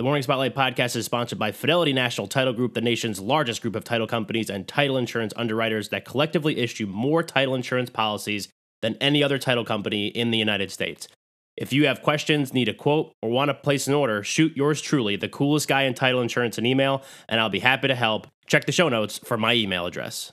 The Morning Spotlight podcast is sponsored by Fidelity National Title Group, the nation's largest group of title companies and title insurance underwriters that collectively issue more title insurance policies than any other title company in the United States. If you have questions, need a quote, or want to place an order, shoot yours truly, the coolest guy in title insurance, an email, and I'll be happy to help. Check the show notes for my email address.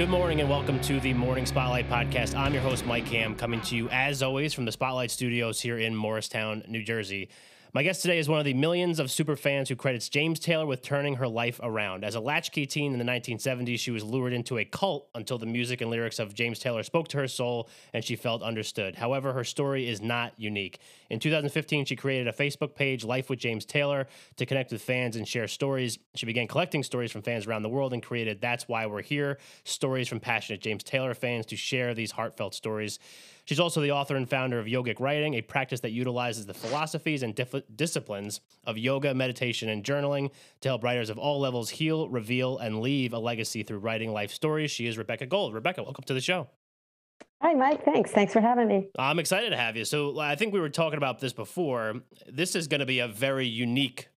Good morning and welcome to the Morning Spotlight podcast. I'm your host, Mike Ham, coming to you as always from the Spotlight Studios here in Morristown, New Jersey. My guest today is one of the millions of super fans who credits James Taylor with turning her life around. As a latchkey teen in the 1970s, she was lured into a cult until the music and lyrics of James Taylor spoke to her soul and she felt understood. However, her story is not unique. In 2015, she created a Facebook page, Life with James Taylor, to connect with fans and share stories. She began collecting stories from fans around the world and created That's Why We're Here, stories from passionate James Taylor fans to share these heartfelt stories. She's also the author and founder of Yogic Writing, a practice that utilizes the philosophies and dif- disciplines of yoga, meditation, and journaling to help writers of all levels heal, reveal, and leave a legacy through writing life stories. She is Rebecca Gold. Rebecca, welcome to the show. Hi, Mike. Thanks. Thanks for having me. I'm excited to have you. So, I think we were talking about this before. This is going to be a very unique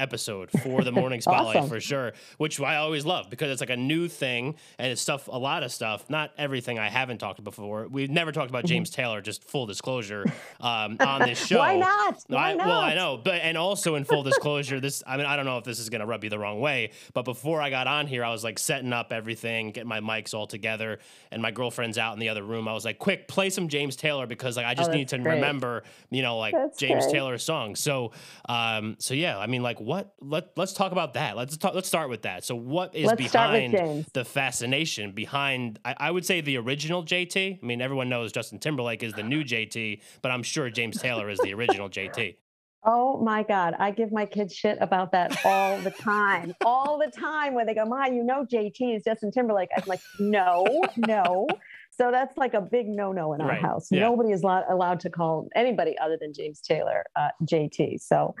episode for the morning spotlight awesome. for sure, which I always love because it's like a new thing and it's stuff, a lot of stuff, not everything I haven't talked about before. We've never talked about mm-hmm. James Taylor, just full disclosure, um, on this show. Why not? Why I, not? Well, I know, but and also in full disclosure, this I mean I don't know if this is gonna rub you the wrong way, but before I got on here, I was like setting up everything, getting my mics all together, and my girlfriend's out in the other room. I was like, quick, play some James Taylor because like I just oh, need to great. remember, you know, like that's James great. Taylor songs. So, um, so yeah, I mean, like what let let's let's talk about that. Let's talk. Let's start with that. So, what is let's behind the fascination behind? I, I, would say the original JT. I mean, everyone knows Justin Timberlake is the new JT, but I'm sure James Taylor is the original JT. Oh my God. I give my kids shit about that all the time. all the time when they go, Ma, you know JT is Justin Timberlake. I'm like, no, no. So that's like a big no no in our right. house. Yeah. Nobody is allowed to call anybody other than James Taylor uh, JT. So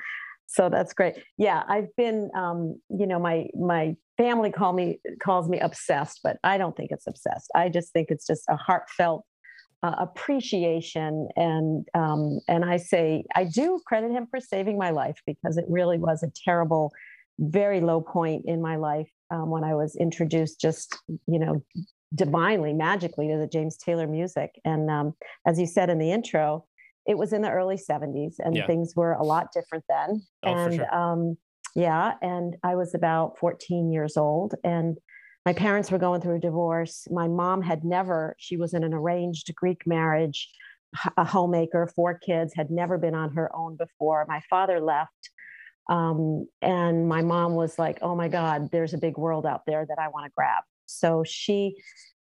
so that's great. Yeah i've been um, you know my my family call me calls me obsessed but i don't think it's obsessed. I just think it's just a heartfelt uh, appreciation and um, and i say i do credit him for saving my life because it really was a terrible very low point in my life um, when i was introduced just you know divinely magically to the james taylor music. And um, as you said in the intro it was in the early 70s and yeah. things were a lot different then. Oh, and sure. um, yeah, and I was about 14 years old and my parents were going through a divorce. My mom had never, she was in an arranged Greek marriage, a homemaker, four kids, had never been on her own before. My father left. Um, and my mom was like, oh my God, there's a big world out there that I want to grab. So she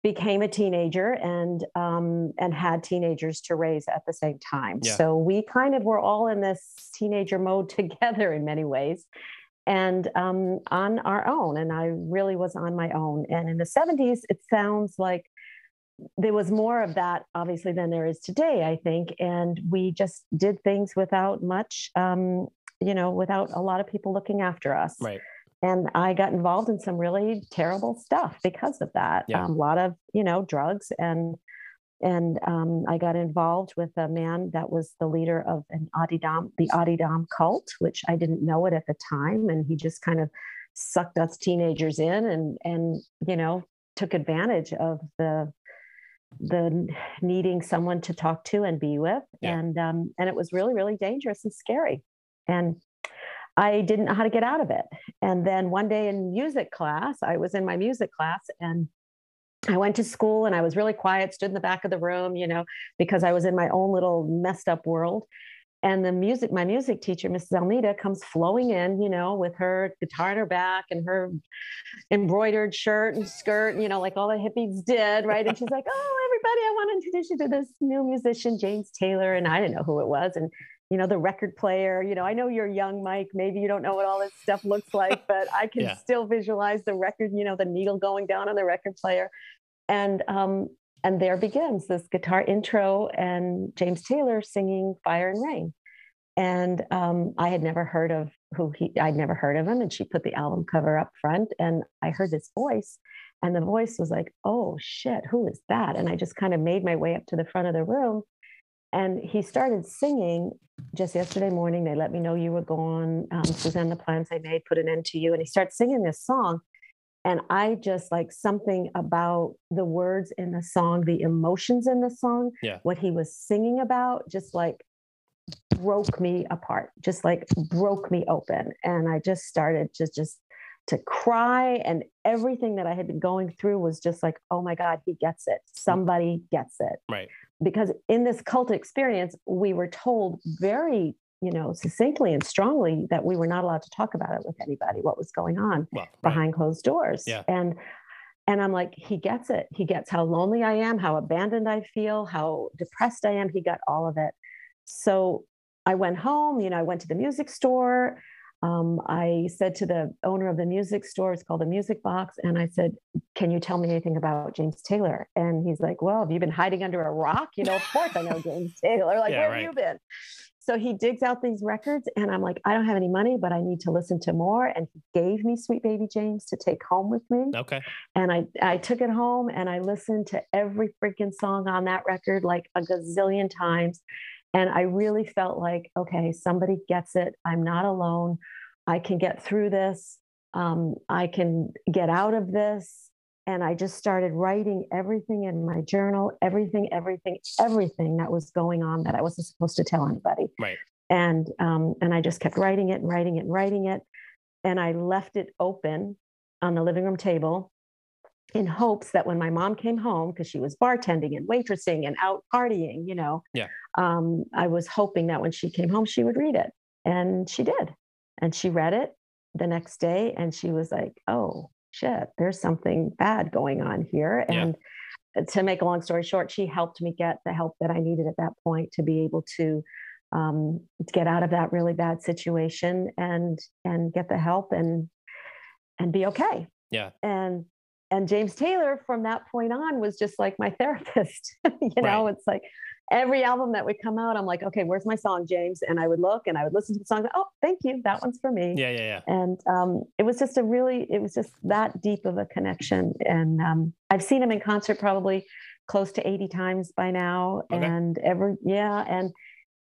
became a teenager and um, and had teenagers to raise at the same time. Yeah. So we kind of were all in this teenager mode together in many ways, and um, on our own. And I really was on my own. And in the '70s, it sounds like there was more of that, obviously, than there is today. I think, and we just did things without much, um, you know, without a lot of people looking after us. Right and I got involved in some really terrible stuff because of that. Yeah. Um, a lot of you know drugs and and um, I got involved with a man that was the leader of an Adidam, the Adidam cult, which I didn't know it at the time, and he just kind of sucked us teenagers in and and you know took advantage of the the needing someone to talk to and be with yeah. and um, and it was really really dangerous and scary and I didn't know how to get out of it. And then one day in music class, I was in my music class and I went to school and I was really quiet, stood in the back of the room, you know, because I was in my own little messed up world. And the music, my music teacher, Mrs. Almeida, comes flowing in, you know, with her guitar in her back and her embroidered shirt and skirt, you know, like all the hippies did, right? And she's like, "Oh, everybody, I want to introduce you to this new musician, James Taylor." And I didn't know who it was, and you know, the record player. You know, I know you're young, Mike. Maybe you don't know what all this stuff looks like, but I can yeah. still visualize the record, you know, the needle going down on the record player. And um, and there begins this guitar intro and James Taylor singing Fire and Rain. And um, I had never heard of who he, I'd never heard of him. And she put the album cover up front and I heard this voice and the voice was like, oh shit, who is that? And I just kind of made my way up to the front of the room and he started singing just yesterday morning. They let me know you were gone. Um, Suzanne, the plans I made put an end to you. And he starts singing this song. And I just like something about the words in the song, the emotions in the song, yeah. what he was singing about, just like broke me apart, just like broke me open. And I just started to just to cry and everything that I had been going through was just like, oh my God, he gets it. Somebody gets it. Right. Because in this cult experience, we were told very you know, succinctly and strongly that we were not allowed to talk about it with anybody, what was going on well, right. behind closed doors. Yeah. And and I'm like, he gets it. He gets how lonely I am, how abandoned I feel, how depressed I am. He got all of it. So I went home, you know, I went to the music store. Um, I said to the owner of the music store, it's called the Music Box, and I said, Can you tell me anything about James Taylor? And he's like, Well, have you been hiding under a rock? You know, of course I know James Taylor. Like, yeah, where right. have you been? So he digs out these records, and I'm like, I don't have any money, but I need to listen to more. And he gave me Sweet Baby James to take home with me. Okay. And I, I took it home and I listened to every freaking song on that record like a gazillion times. And I really felt like, okay, somebody gets it. I'm not alone. I can get through this. Um, I can get out of this and I just started writing everything in my journal, everything, everything, everything that was going on that I wasn't supposed to tell anybody. Right. And um, and I just kept writing it and writing it and writing it, and I left it open on the living room table in hopes that when my mom came home because she was bartending and waitressing and out partying, you know, yeah, um, I was hoping that when she came home she would read it, and she did, and she read it the next day, and she was like, "Oh, shit, there's something bad going on here. And yeah. to make a long story short, she helped me get the help that I needed at that point to be able to um, get out of that really bad situation and and get the help and and be okay. Yeah. And and James Taylor from that point on was just like my therapist. you know, right. it's like every album that would come out, I'm like, okay, where's my song, James? And I would look and I would listen to the song. Oh, thank you. That one's for me. Yeah, yeah, yeah. And um, it was just a really, it was just that deep of a connection. And um, I've seen him in concert probably close to 80 times by now. Okay. And ever, yeah. And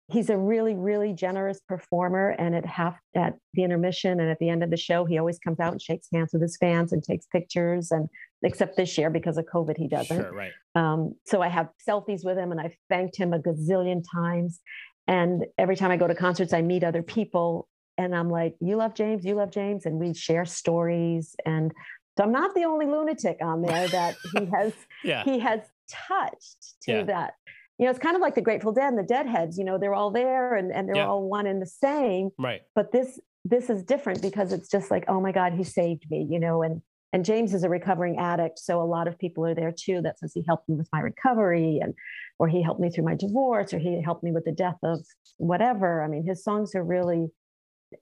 he's a really really generous performer and at half at the intermission and at the end of the show he always comes out and shakes hands with his fans and takes pictures and except this year because of covid he doesn't. Sure, right. Um, so i have selfies with him and i've thanked him a gazillion times. And every time i go to concerts i meet other people and i'm like you love james you love james and we share stories. And so i'm not the only lunatic on there that he has yeah. he has touched to yeah. that you know, it's kind of like the Grateful Dead and the Deadheads, you know, they're all there and, and they're yeah. all one and the same. Right. But this this is different because it's just like, oh my God, he saved me, you know, and and James is a recovering addict. So a lot of people are there too that says he helped me with my recovery and or he helped me through my divorce or he helped me with the death of whatever. I mean, his songs are really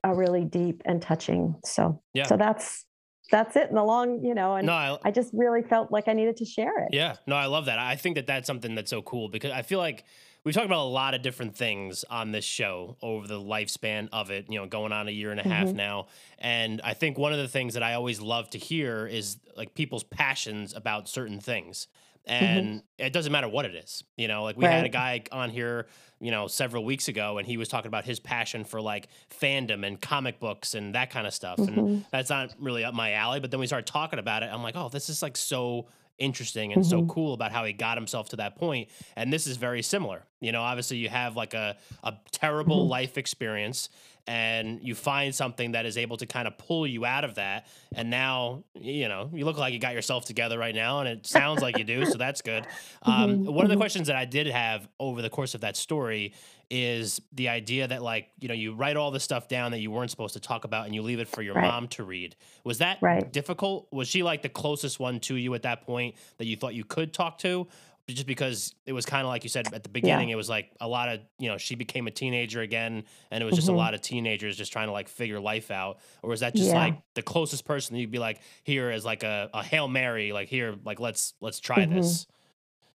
are really deep and touching. So yeah. so that's that's it in the long, you know, and no, I, I, just really felt like I needed to share it. Yeah, no, I love that. I think that that's something that's so cool because I feel like we've talked about a lot of different things on this show over the lifespan of it, you know, going on a year and a half mm-hmm. now. And I think one of the things that I always love to hear is like people's passions about certain things. Mm-hmm. And mm-hmm. it doesn't matter what it is. You know, like we right. had a guy on here, you know, several weeks ago and he was talking about his passion for like fandom and comic books and that kind of stuff. Mm-hmm. And that's not really up my alley. But then we started talking about it. I'm like, oh, this is like so interesting and mm-hmm. so cool about how he got himself to that point. And this is very similar. You know, obviously you have like a, a terrible mm-hmm. life experience and you find something that is able to kind of pull you out of that. And now, you know, you look like you got yourself together right now, and it sounds like you do. So that's good. Um, mm-hmm. One of the mm-hmm. questions that I did have over the course of that story is the idea that, like, you know, you write all the stuff down that you weren't supposed to talk about and you leave it for your right. mom to read. Was that right. difficult? Was she like the closest one to you at that point that you thought you could talk to? Just because it was kind of like you said at the beginning, yeah. it was like a lot of, you know, she became a teenager again and it was just mm-hmm. a lot of teenagers just trying to like figure life out? Or was that just yeah. like the closest person you'd be like, here as like a, a Hail Mary, like here, like let's let's try mm-hmm. this?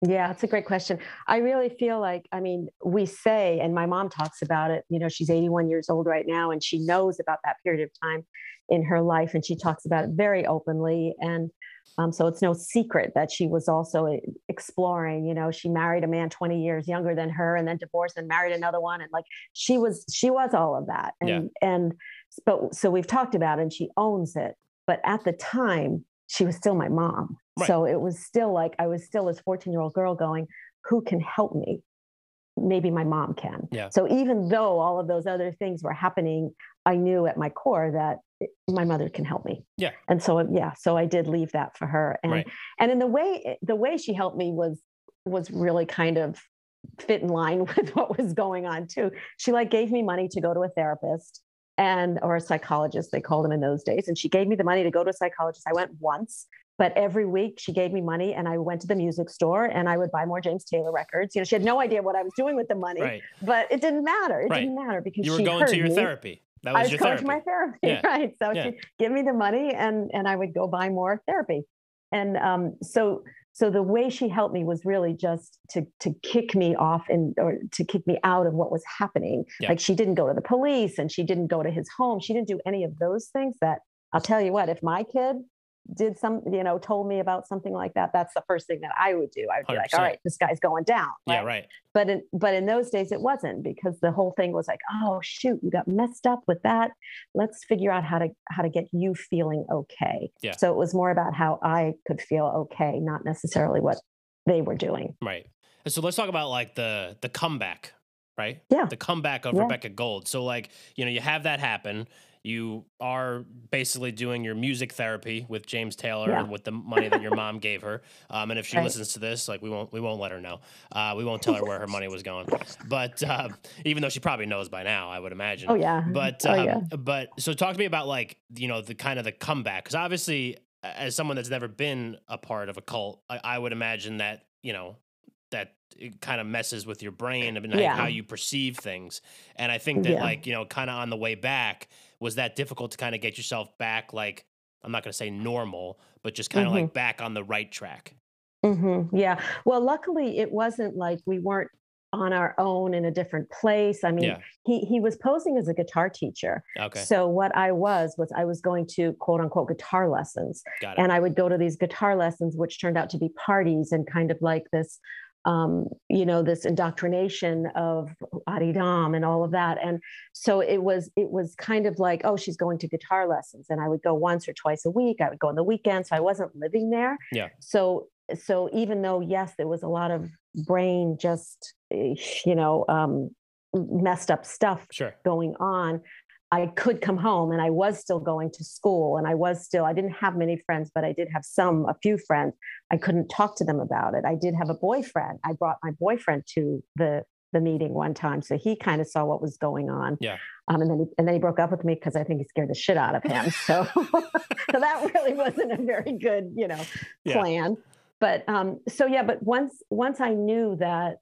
Yeah, it's a great question. I really feel like, I mean, we say, and my mom talks about it, you know, she's 81 years old right now, and she knows about that period of time in her life, and she talks about it very openly. And um, so it's no secret that she was also eh, exploring, you know, she married a man 20 years younger than her and then divorced and married another one. And like she was, she was all of that. And, yeah. and, but so we've talked about it and she owns it. But at the time, she was still my mom. Right. So it was still like I was still this 14 year old girl going, who can help me? Maybe my mom can. Yeah. So even though all of those other things were happening, I knew at my core that my mother can help me. Yeah. And so yeah, so I did leave that for her. And right. and in the way the way she helped me was was really kind of fit in line with what was going on too. She like gave me money to go to a therapist and or a psychologist they called them in those days and she gave me the money to go to a psychologist i went once but every week she gave me money and i went to the music store and i would buy more james taylor records you know she had no idea what i was doing with the money right. but it didn't matter it right. didn't matter because you were she going to your me. therapy that was, I was your going therapy. to my therapy yeah. right so yeah. she'd give me the money and and i would go buy more therapy and um, so so the way she helped me was really just to to kick me off and or to kick me out of what was happening yeah. like she didn't go to the police and she didn't go to his home she didn't do any of those things that i'll tell you what if my kid did some, you know, told me about something like that, that's the first thing that I would do. I would be 100%. like, all right, this guy's going down. Right? Yeah, right. But in but in those days it wasn't because the whole thing was like, oh shoot, you got messed up with that. Let's figure out how to how to get you feeling okay. Yeah. So it was more about how I could feel okay, not necessarily what they were doing. Right. So let's talk about like the the comeback, right? Yeah. The comeback of yeah. Rebecca Gold. So like, you know, you have that happen you are basically doing your music therapy with James Taylor yeah. with the money that your mom gave her. Um, and if she right. listens to this, like we won't we won't let her know. Uh, we won't tell her where her money was going. But uh, even though she probably knows by now, I would imagine. Oh yeah. But oh, um, yeah. but so talk to me about like you know the kind of the comeback because obviously as someone that's never been a part of a cult, I, I would imagine that you know that it kind of messes with your brain and yeah. how you perceive things. And I think that yeah. like, you know, kind of on the way back, was that difficult to kind of get yourself back like I'm not going to say normal, but just kind of mm-hmm. like back on the right track? Mm-hmm. Yeah. Well, luckily it wasn't like we weren't on our own in a different place. I mean, yeah. he he was posing as a guitar teacher. Okay. So what I was was I was going to quote unquote guitar lessons, and I would go to these guitar lessons, which turned out to be parties and kind of like this um, you know, this indoctrination of Arirang and all of that. And so it was, it was kind of like, oh, she's going to guitar lessons. And I would go once or twice a week. I would go on the weekend. So I wasn't living there. Yeah. So, so even though, yes, there was a lot of brain just, eh, you know, um, messed up stuff sure. going on, I could come home and I was still going to school and I was still, I didn't have many friends, but I did have some, a few friends. I couldn't talk to them about it. I did have a boyfriend. I brought my boyfriend to the the meeting one time. So he kind of saw what was going on. Yeah. Um, and then he, and then he broke up with me because I think he scared the shit out of him. So, so that really wasn't a very good, you know, plan. Yeah. But um, so yeah, but once once I knew that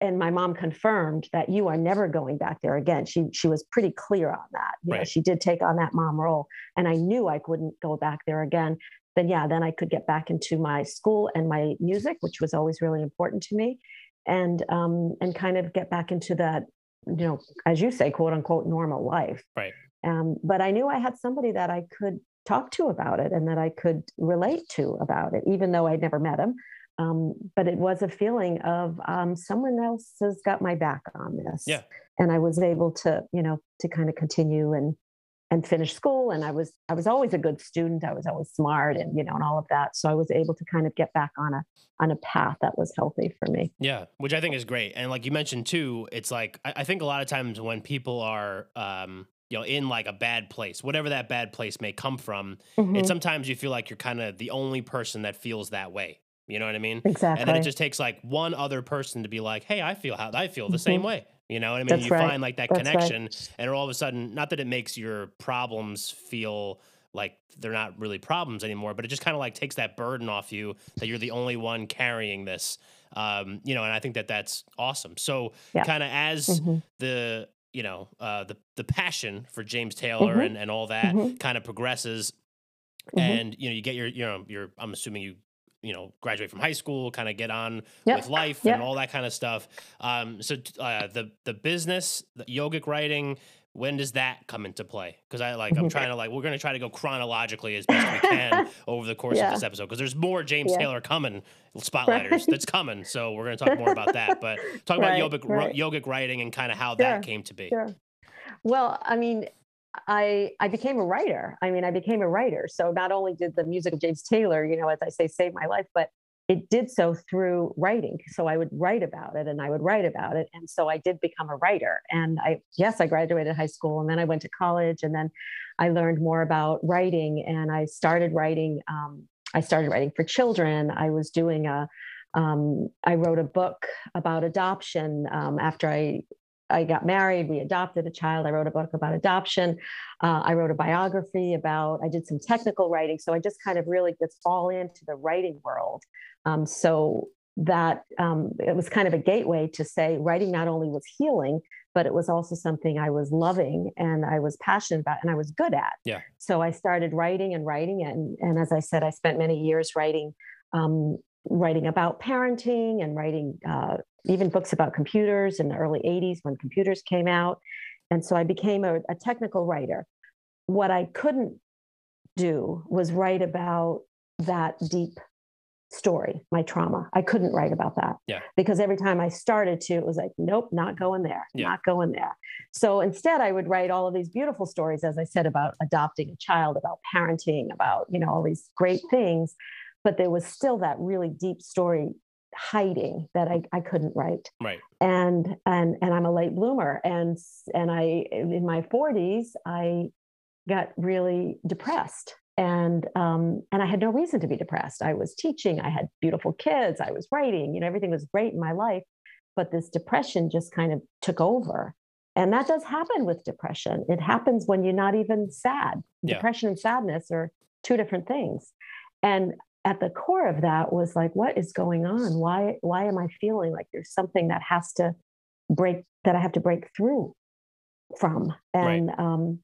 and my mom confirmed that you are never going back there again. She she was pretty clear on that. Right. know, she did take on that mom role, and I knew I couldn't go back there again. Then yeah, then I could get back into my school and my music, which was always really important to me, and um, and kind of get back into that, you know, as you say, quote unquote, normal life. Right. Um, but I knew I had somebody that I could talk to about it and that I could relate to about it, even though I'd never met him. Um, but it was a feeling of um, someone else has got my back on this. Yeah. And I was able to, you know, to kind of continue and and finish school. And I was I was always a good student. I was always smart and you know and all of that. So I was able to kind of get back on a on a path that was healthy for me. Yeah, which I think is great. And like you mentioned too, it's like I, I think a lot of times when people are um, you know in like a bad place whatever that bad place may come from mm-hmm. and sometimes you feel like you're kind of the only person that feels that way you know what I mean? Exactly. And then it just takes like one other person to be like, "Hey, I feel how I feel the mm-hmm. same way." You know what I mean? That's you right. find like that That's connection, right. and all of a sudden, not that it makes your problems feel like they're not really problems anymore, but it just kind of like takes that burden off you that you're the only one carrying this. Um, you know, and I think that that's awesome. So yeah. kind of as mm-hmm. the you know uh, the the passion for James Taylor mm-hmm. and and all that mm-hmm. kind of progresses, mm-hmm. and you know you get your you know your I'm assuming you you know graduate from high school kind of get on yep. with life yep. and all that kind of stuff um, so uh, the the business the yogic writing when does that come into play because i like i'm trying to like we're going to try to go chronologically as best we can over the course yeah. of this episode because there's more james yeah. taylor coming spotlighters right. that's coming so we're going to talk more about that but talk right, about yogic, right. yogic writing and kind of how sure. that came to be well i mean I I became a writer. I mean, I became a writer. So not only did the music of James Taylor, you know, as I say, save my life, but it did so through writing. So I would write about it and I would write about it. And so I did become a writer. And I, yes, I graduated high school and then I went to college and then I learned more about writing and I started writing. Um, I started writing for children. I was doing a, um, I wrote a book about adoption um, after I I got married, we adopted a child. I wrote a book about adoption. Uh, I wrote a biography about, I did some technical writing. So I just kind of really just fall into the writing world. Um, so that um, it was kind of a gateway to say writing not only was healing, but it was also something I was loving and I was passionate about and I was good at. Yeah. So I started writing and writing. And, and as I said, I spent many years writing um, writing about parenting and writing uh, even books about computers in the early 80s when computers came out. And so I became a, a technical writer. What I couldn't do was write about that deep story, my trauma. I couldn't write about that. Yeah. Because every time I started to, it was like, nope, not going there, yeah. not going there. So instead, I would write all of these beautiful stories, as I said, about adopting a child, about parenting, about, you know, all these great things. But there was still that really deep story hiding that I, I couldn't write. Right. And and and I'm a late bloomer. And and I in my 40s, I got really depressed. And um, and I had no reason to be depressed. I was teaching, I had beautiful kids, I was writing, you know, everything was great in my life. But this depression just kind of took over. And that does happen with depression. It happens when you're not even sad. Yeah. Depression and sadness are two different things. And at the core of that was like what is going on? Why why am i feeling like there's something that has to break that i have to break through from? And right. um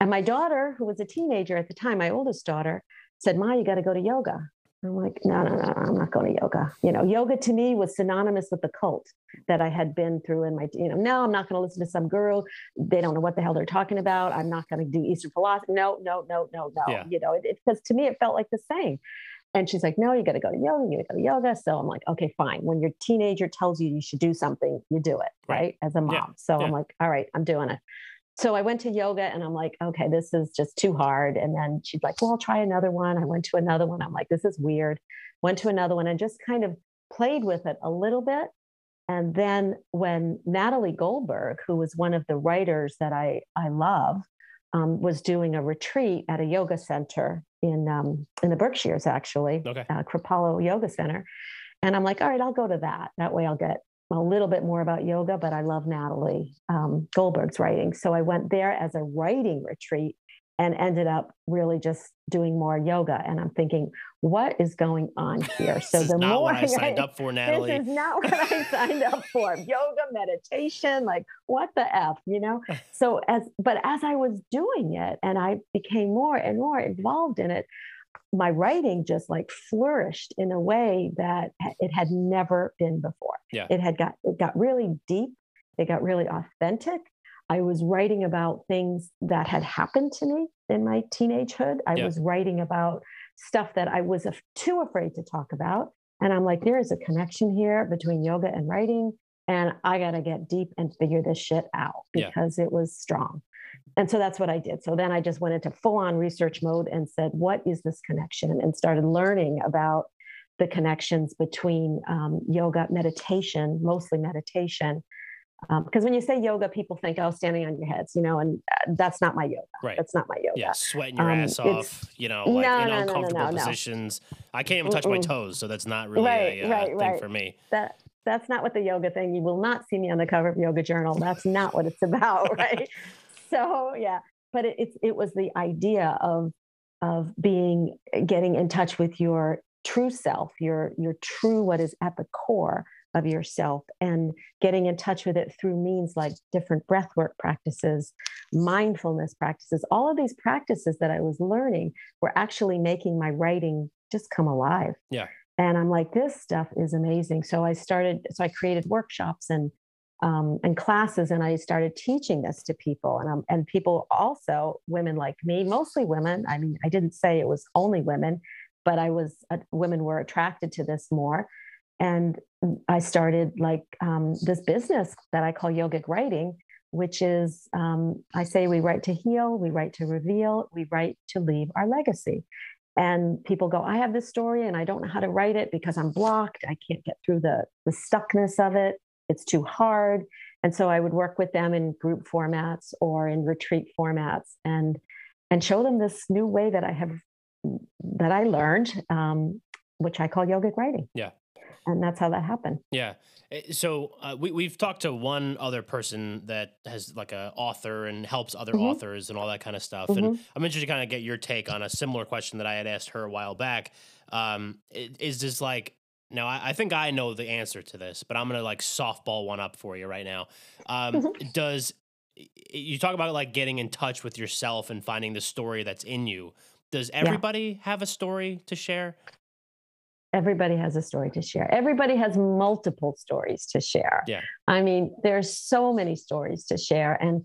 and my daughter who was a teenager at the time my oldest daughter said ma you got to go to yoga. I'm like no no no i'm not going to yoga. You know yoga to me was synonymous with the cult that i had been through in my you know no i'm not going to listen to some girl. They don't know what the hell they're talking about. I'm not going to do eastern philosophy. No no no no no. Yeah. you know because to me it felt like the same and she's like, no, you got to go to yoga. You got to go to yoga. So I'm like, okay, fine. When your teenager tells you you should do something, you do it, right? right? As a mom. Yeah. So yeah. I'm like, all right, I'm doing it. So I went to yoga and I'm like, okay, this is just too hard. And then she's like, well, I'll try another one. I went to another one. I'm like, this is weird. Went to another one and just kind of played with it a little bit. And then when Natalie Goldberg, who was one of the writers that I, I love, um, was doing a retreat at a yoga center in um, in the Berkshires, actually, okay. uh, Kripalu Yoga Center. And I'm like, all right, I'll go to that. That way, I'll get a little bit more about yoga. But I love Natalie um, Goldberg's writing, so I went there as a writing retreat and ended up really just doing more yoga. And I'm thinking, what is going on here? So the more I signed up for, Natalie. This is not what I signed up for. yoga, meditation, like what the f, you know? So as but as I was doing it, and I became more and more involved in it, my writing just like flourished in a way that it had never been before. Yeah. It had got it got really deep. It got really authentic I was writing about things that had happened to me in my teenagehood. I yeah. was writing about stuff that I was too afraid to talk about. And I'm like, there is a connection here between yoga and writing. And I got to get deep and figure this shit out because yeah. it was strong. And so that's what I did. So then I just went into full on research mode and said, what is this connection? And started learning about the connections between um, yoga, meditation, mostly meditation, because um, when you say yoga, people think, oh, standing on your heads, you know, and uh, that's not my yoga. Right. That's not my yoga. Yeah, sweating your um, ass off, you know, like no, in no, uncomfortable no, positions. I can't even touch Mm-mm. my toes, so that's not really right, a uh, right, thing right. for me. That that's not what the yoga thing. You will not see me on the cover of Yoga Journal. That's not what it's about, right? so yeah, but it, it it was the idea of of being getting in touch with your true self, your your true what is at the core of yourself and getting in touch with it through means like different breathwork practices, mindfulness practices. All of these practices that I was learning were actually making my writing just come alive. Yeah. And I'm like, this stuff is amazing. So I started, so I created workshops and um, and classes, and I started teaching this to people, and um, and people also, women like me, mostly women. I mean, I didn't say it was only women, but I was uh, women were attracted to this more, and I started like um, this business that I call yogic writing, which is um, I say we write to heal, we write to reveal, we write to leave our legacy. And people go, I have this story and I don't know how to write it because I'm blocked. I can't get through the, the stuckness of it. It's too hard. And so I would work with them in group formats or in retreat formats and and show them this new way that I have that I learned, um, which I call yogic writing. Yeah and that's how that happened. Yeah. Eh, so uh, we we've talked to one other person that has like a author and helps other mm-hmm. authors and all that kind of stuff. Mm-hmm. And I'm interested to kind of get your take on a similar question that I had asked her a while back. Um, is this like now I, I, think I know the answer to this, but I'm gonna like softball one up for you right now. Um, mm-hmm. Does you talk about like getting in touch with yourself and finding the story that's in you? Does everybody yeah. have a story to share? Everybody has a story to share. Everybody has multiple stories to share. Yeah. I mean there's so many stories to share. And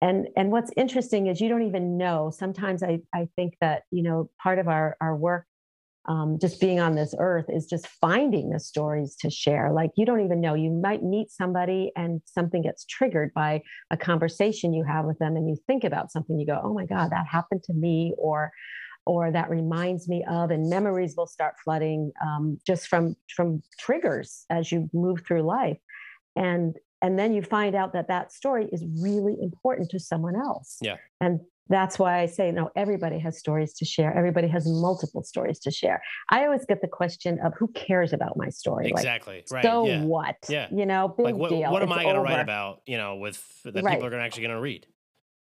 and and what's interesting is you don't even know. Sometimes i i think that you know part of our our work um, just being on this earth is just finding the stories to share. Like you don't even know. You might meet somebody and something gets triggered by a conversation you have with them and you think about something. You go oh my god that happened to me or or that reminds me of and memories will start flooding um, just from from triggers as you move through life. And and then you find out that that story is really important to someone else. Yeah. And that's why i say no everybody has stories to share. Everybody has multiple stories to share. I always get the question of who cares about my story? Exactly. Like, right. so yeah. what? Yeah. You know big like what, deal. what am i going to write about you know with that right. people are gonna actually going to read?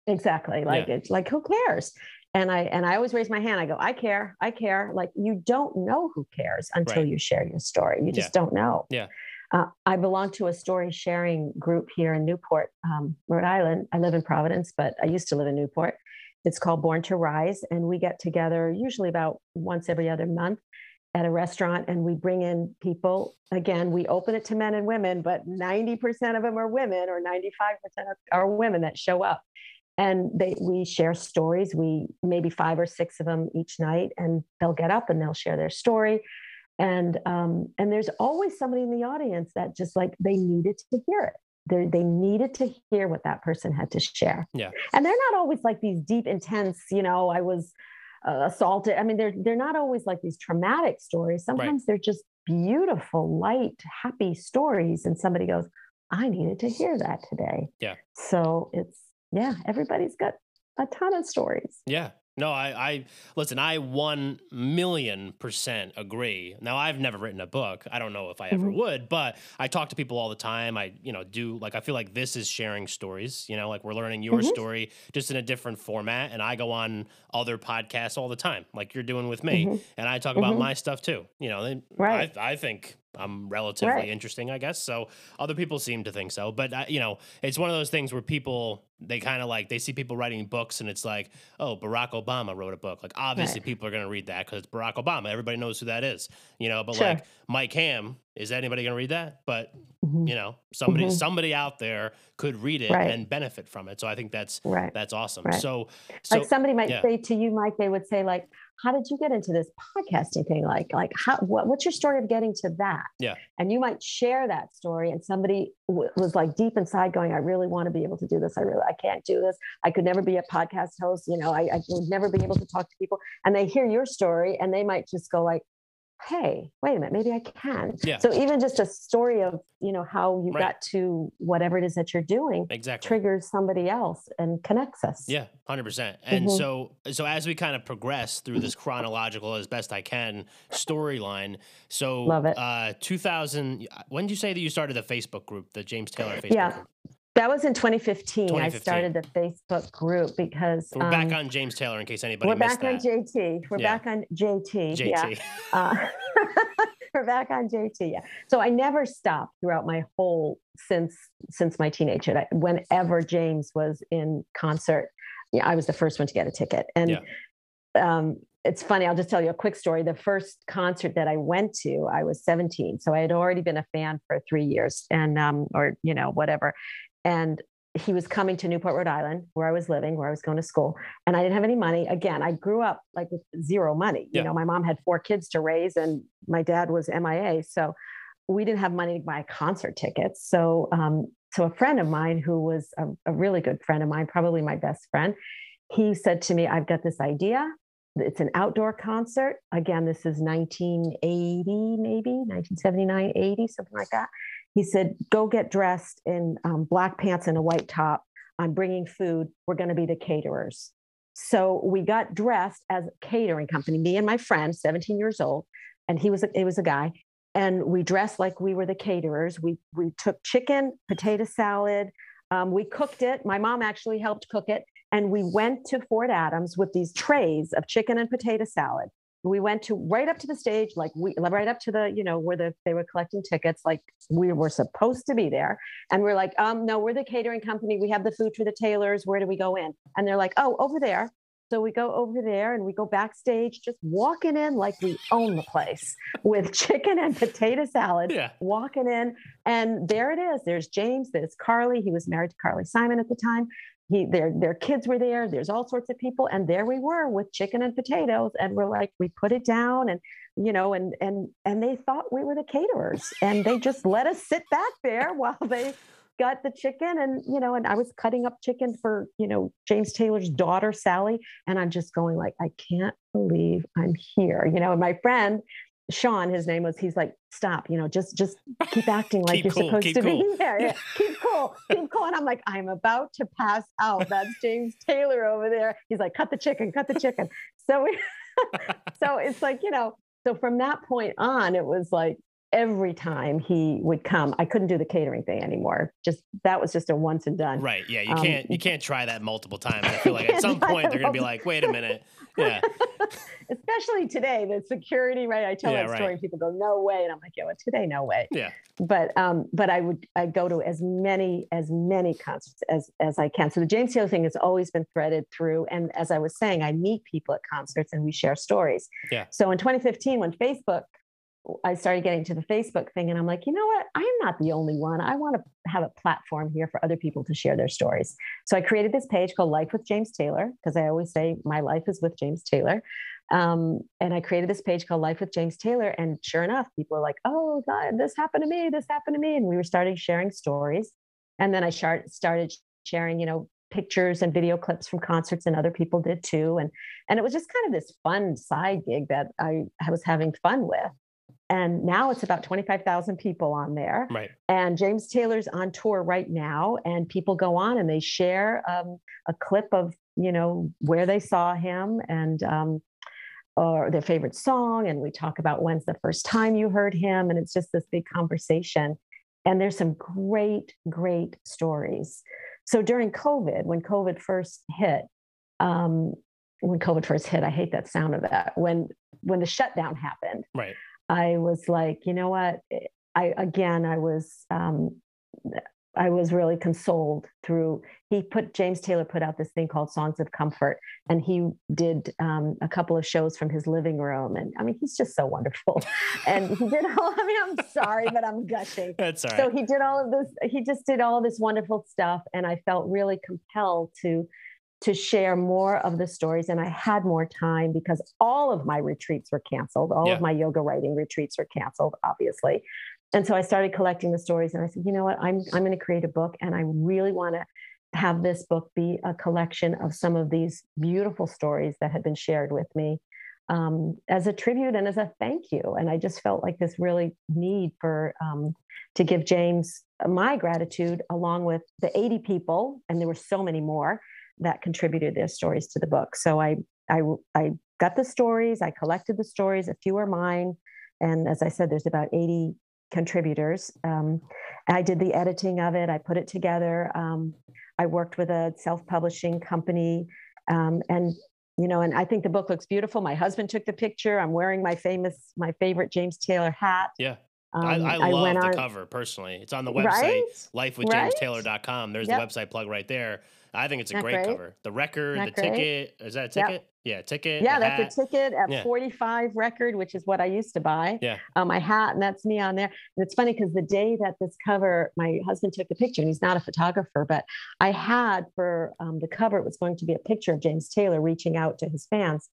Exactly. Like yeah. it's like who cares and i and i always raise my hand. I go i care i care. Like you don't know who cares until right. you share your story. You just yeah. don't know. Yeah. Uh, i belong to a story sharing group here in newport um, rhode island. I live in providence but i used to live in newport. It's called born to rise and we get together usually about once every other month at a restaurant and we bring in people. Again we open it to men and women but 90% of them are women or 95% are women that show up and they we share stories. We maybe five or six of them each night and they'll get up and they'll share their story. And um, and there's always somebody in the audience that just like they needed to hear it. They they needed to hear what that person had to share. Yeah. And they're not always like these deep intense you know i was uh, assaulted. I mean they're they're not always like these traumatic stories. Sometimes right. they're just beautiful light happy stories and somebody goes i needed to hear that today. Yeah. So it's yeah, everybody's got a ton of stories. Yeah. No, I, I listen. I one million percent agree. Now, I've never written a book. I don't know if I ever mm-hmm. would, but I talk to people all the time. I, you know, do like I feel like this is sharing stories. You know, like we're learning your mm-hmm. story just in a different format. And I go on other podcasts all the time, like you're doing with me, mm-hmm. and I talk about mm-hmm. my stuff too. You know, they, right. I, I think I'm relatively right. interesting, I guess. So other people seem to think so, but uh, you know, it's one of those things where people they kind of like they see people writing books and it's like, oh, Barack Obama wrote a book. Like obviously right. people are going to read that because it's Barack Obama. Everybody knows who that is, you know. But sure. like Mike Ham, is anybody going to read that? But mm-hmm. you know, somebody mm-hmm. somebody out there could read it right. and benefit from it. So I think that's right. that's awesome. So, so like somebody might yeah. say to you, Mike, they would say like, how did you get into this podcasting thing? Like, like how, what, what's your story of getting to that? Yeah. And you might share that story and somebody w- was like deep inside going, I really want to be able to do this. I really, I can't do this. I could never be a podcast host. You know, I, I would never be able to talk to people. And they hear your story and they might just go like, hey wait a minute maybe i can yeah. so even just a story of you know how you right. got to whatever it is that you're doing exactly triggers somebody else and connects us yeah 100% and mm-hmm. so so as we kind of progress through this chronological as best i can storyline so love it uh 2000 when did you say that you started the facebook group the james taylor facebook yeah group? That was in 2015. 2015. I started the Facebook group because we're um, back on James Taylor in case anybody. We're back that. on JT. We're yeah. back on JT. JT. Yeah. Uh, we're back on JT. Yeah. So I never stopped throughout my whole since since my teenagehood. Whenever James was in concert, yeah, I was the first one to get a ticket. And yeah. um, it's funny. I'll just tell you a quick story. The first concert that I went to, I was 17, so I had already been a fan for three years, and um, or you know whatever and he was coming to Newport, Rhode Island, where I was living, where I was going to school, and I didn't have any money. Again, I grew up like with zero money. Yeah. You know, my mom had four kids to raise, and my dad was MIA, so we didn't have money to buy concert tickets. So, um, so a friend of mine who was a, a really good friend of mine, probably my best friend, he said to me, "I've got this idea. It's an outdoor concert. Again, this is 1980, maybe 1979, 80, something like that." He said, Go get dressed in um, black pants and a white top. I'm bringing food. We're going to be the caterers. So we got dressed as a catering company, me and my friend, 17 years old, and he was a, it was a guy, and we dressed like we were the caterers. We we took chicken, potato salad, um, we cooked it. My mom actually helped cook it, and we went to Fort Adams with these trays of chicken and potato salad we went to right up to the stage like we right up to the you know where the they were collecting tickets like we were supposed to be there. And we're like um no we're the catering company. We have the food for the Taylors. Where do we go in? And they're like oh over there. So we go over there and we go backstage just walking in like we own the place with chicken and potato salad yeah. walking in. And there it is. There's james there's carly. He was married to carly simon at the time he their their kids were there there's all sorts of people and there we were with chicken and potatoes and we're like we put it down and you know and and and they thought we were the caterers and they just let us sit back there while they got the chicken and you know and i was cutting up chicken for you know james taylor's daughter sally and i'm just going like i can't believe i'm here you know and my friend Sean, his name was, he's like, stop, you know, just just keep acting like you're cool, supposed to cool. be there. Yeah. keep cool, keep cool. And I'm like, I'm about to pass out. That's James Taylor over there. He's like, cut the chicken, cut the chicken. So we, so it's like, you know, so from that point on, it was like, every time he would come i couldn't do the catering thing anymore. Just that was just a once and done. Right yeah you um, can't you can't try that multiple times. I feel like at some point they're gonna be like wait a minute. Yeah. Especially today the security right? I tell yeah, that story right. and people go no way. And i'm like yeah well today no way. Yeah. But um but i would i go to as many as many concerts as as i can. So the james taylor thing has always been threaded through. And as i was saying i meet people at concerts and we share stories. Yeah. So in 2015 when facebook I started getting to the Facebook thing and I'm like, you know what? I'm not the only one. I want to have a platform here for other people to share their stories. So I created this page called Life with James Taylor, because I always say my life is with James Taylor. Um, and I created this page called Life with James Taylor. And sure enough, people are like, oh, God, this happened to me. This happened to me. And we were starting sharing stories. And then I started sharing, you know, pictures and video clips from concerts and other people did too and and it was just kind of this fun side gig that I, I was having fun with and now it's about 25,000 people on there. Right. And James Taylor's on tour right now, and people go on and they share um, a clip of you know where they saw him and um, or their favorite song, and we talk about when's the first time you heard him, and it's just this big conversation. And there's some great, great stories. So during COVID, when COVID first hit, um, when COVID first hit, I hate that sound of that. When when the shutdown happened, right I was like, you know what? I again, I was um, I was really consoled through. He put James Taylor put out this thing called Songs of Comfort, and he did um, a couple of shows from his living room. And I mean, he's just so wonderful. and he did all. I mean, I'm sorry, but I'm gushing. That's all right. So he did all of this. He just did all this wonderful stuff, and I felt really compelled to to share more of the stories and i had more time because all of my retreats were canceled. All yeah. of my yoga writing retreats were canceled obviously. And so i started collecting the stories and i said you know what? I'm, I'm going to create a book and i really want to have this book be a collection of some of these beautiful stories that had been shared with me um, as a tribute and as a thank you. And i just felt like this really need for um, to give james my gratitude along with the 80 people and there were so many more that contributed their stories to the book. So I, I, I got the stories, I collected the stories, a few are mine. And as I said, there's about 80 contributors. Um, I did the editing of it. I put it together. Um, I worked with a self-publishing company, um, and you know, and I think the book looks beautiful. My husband took the picture. I'm wearing my famous, my favorite James Taylor hat. Yeah. Um, I, I, love I the on, cover personally. It's on the website, right? lifewithjamestaylor.com. There's yep. the website plug right there. I think it's a great, great, cover. The record, Not the great. ticket. Is that a ticket? Yep. Yeah, ticket. Yeah, that's hat. a ticket at yeah. 45 record, which is what I used to buy. Yeah. Um, my hat, and that's me on there. And it's funny because the day that this cover, my husband took the picture, and he's not a photographer, but I had for um, the cover, it was going to be a picture of James Taylor reaching out to his fans.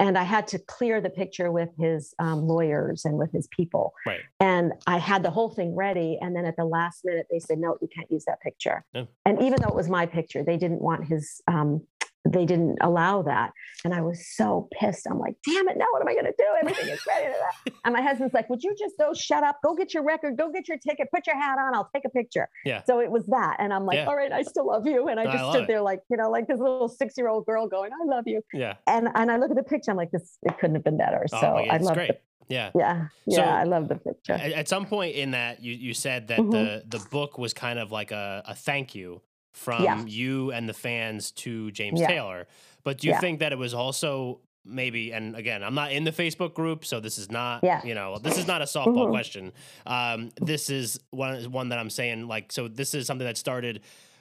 And I had to clear the picture with his um, lawyers and with his people. Right. And I had the whole thing ready. And then at the last minute, they said, no, you can't use that picture. Yeah. And even though it was my picture, they didn't want his um, they didn't allow that. And I was so pissed. I'm like, damn it, now what am I going to do? Everything is ready. and my husband's like, would you just go shut up, go get your record, go get your ticket, put your hat on, I'll take a picture. Yeah. So it was that. And I'm like, yeah. all right, I still love you. And I just I stood there like, you know, like this little six year old girl going, I love you. Yeah. And and I look at the picture, I'm like, this, it couldn't have been better. Oh, so I love it. Yeah. Yeah. Yeah. So, I love the picture. At some point in that, you, you said that mm-hmm. the, the book was kind of like a, a thank you from yeah. you and the fans to James yeah. Taylor. But do you yeah. think that it was also maybe and again i'm not in the facebook group so this is not yeah. you know this is not a softball mm-hmm. question um, this is one one that i'm saying like so this is something that started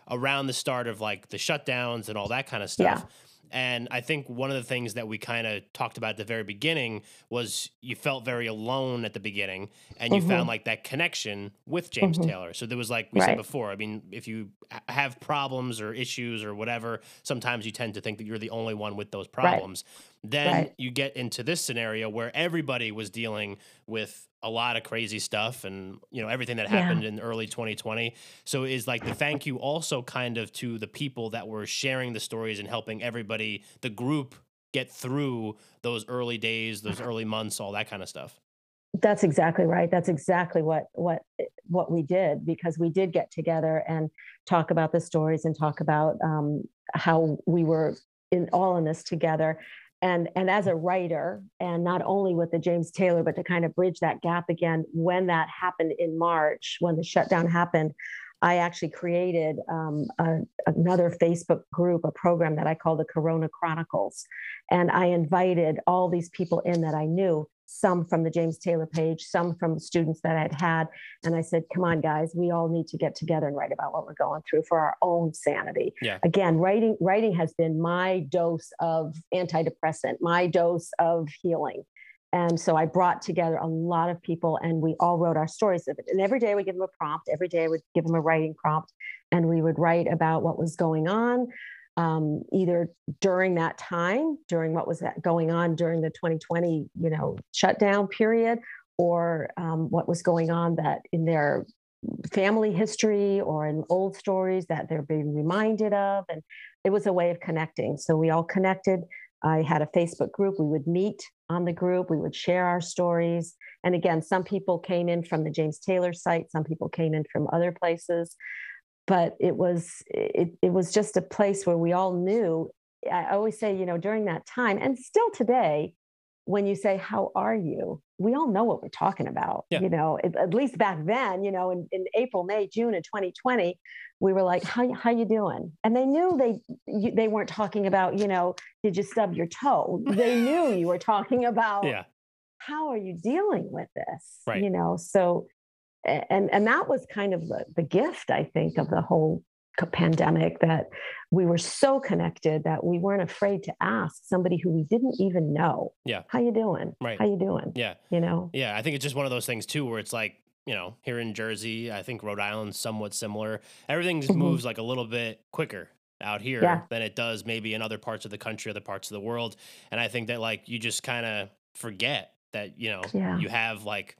around the start of like the shutdowns and all that kind of stuff yeah. And I think one of the things that we kind of talked about at the very beginning was you felt very alone at the beginning and you mm-hmm. found like that connection with James mm-hmm. Taylor. So there was like we right. said before, I mean, if you have problems or issues or whatever, sometimes you tend to think that you're the only one with those problems. Right. Then right. you get into this scenario where everybody was dealing with a lot of crazy stuff and you know everything that happened yeah. in early 2020 so is like the thank you also kind of to the people that were sharing the stories and helping everybody the group get through those early days those early months all that kind of stuff that's exactly right that's exactly what what what we did because we did get together and talk about the stories and talk about um, how we were in all in this together and and as a writer and not only with the james taylor but to kind of bridge that gap again when that happened in march when the shutdown happened i actually created um, a, another facebook group a program that i call the corona chronicles. And i invited all these people in that i knew some from the James Taylor page, some from students that I'd had. And I said, come on, guys, we all need to get together and write about what we're going through for our own sanity. Yeah. Again, writing, writing has been my dose of antidepressant, my dose of healing. And so I brought together a lot of people and we all wrote our stories of it. And every day I would give them a prompt. Every day I would give them a writing prompt and we would write about what was going on, um, either during that time, during what was going on during the 2020, you know, shutdown period, or um, what was going on that in their family history or in old stories that they're being reminded of. And it was a way of connecting. So we all connected. I had a Facebook group. We would meet on the group. We would share our stories. And again, some people came in from the James Taylor site, some people came in from other places but it was it, it was just a place where we all knew i always say you know during that time and still today when you say how are you we all know what we're talking about yeah. you know at, at, least back then you know in, in april may june of 2020 we were like how, how you doing and they knew they you, they weren't talking about you know did you stub your toe they knew you were talking about yeah. how are you dealing with this right. you know so and and that was kind of the, the gift i think of the whole pandemic that we were so connected that we weren't afraid to ask somebody who we didn't even know yeah. How you doing? Right. How you doing? Yeah. You know? Yeah i think it's just one of those things too where it's like you know here in jersey i think rhode island's somewhat similar. Everything just mm-hmm. moves like a little bit quicker out here yeah. than it does maybe in other parts of the country other parts of the world. And i think that like you just kind of forget that you know yeah. you have like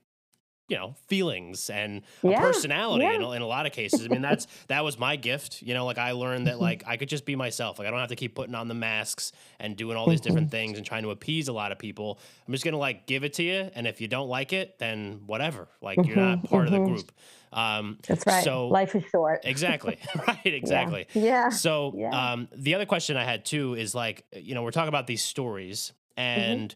you know feelings and a yeah, personality yeah. In, a, in, a lot of cases i mean that's that was my gift you know like i learned that mm-hmm. like i could just be myself like i don't have to keep putting on the masks and doing all these different mm-hmm. things and trying to appease a lot of people i'm just gonna like give it to you and if you don't like it then whatever like you're not mm-hmm, part of the group um, That's right. So life is short. exactly. right. Exactly. Yeah. yeah. So um, the other question I had too is like, you know, we're talking about these stories and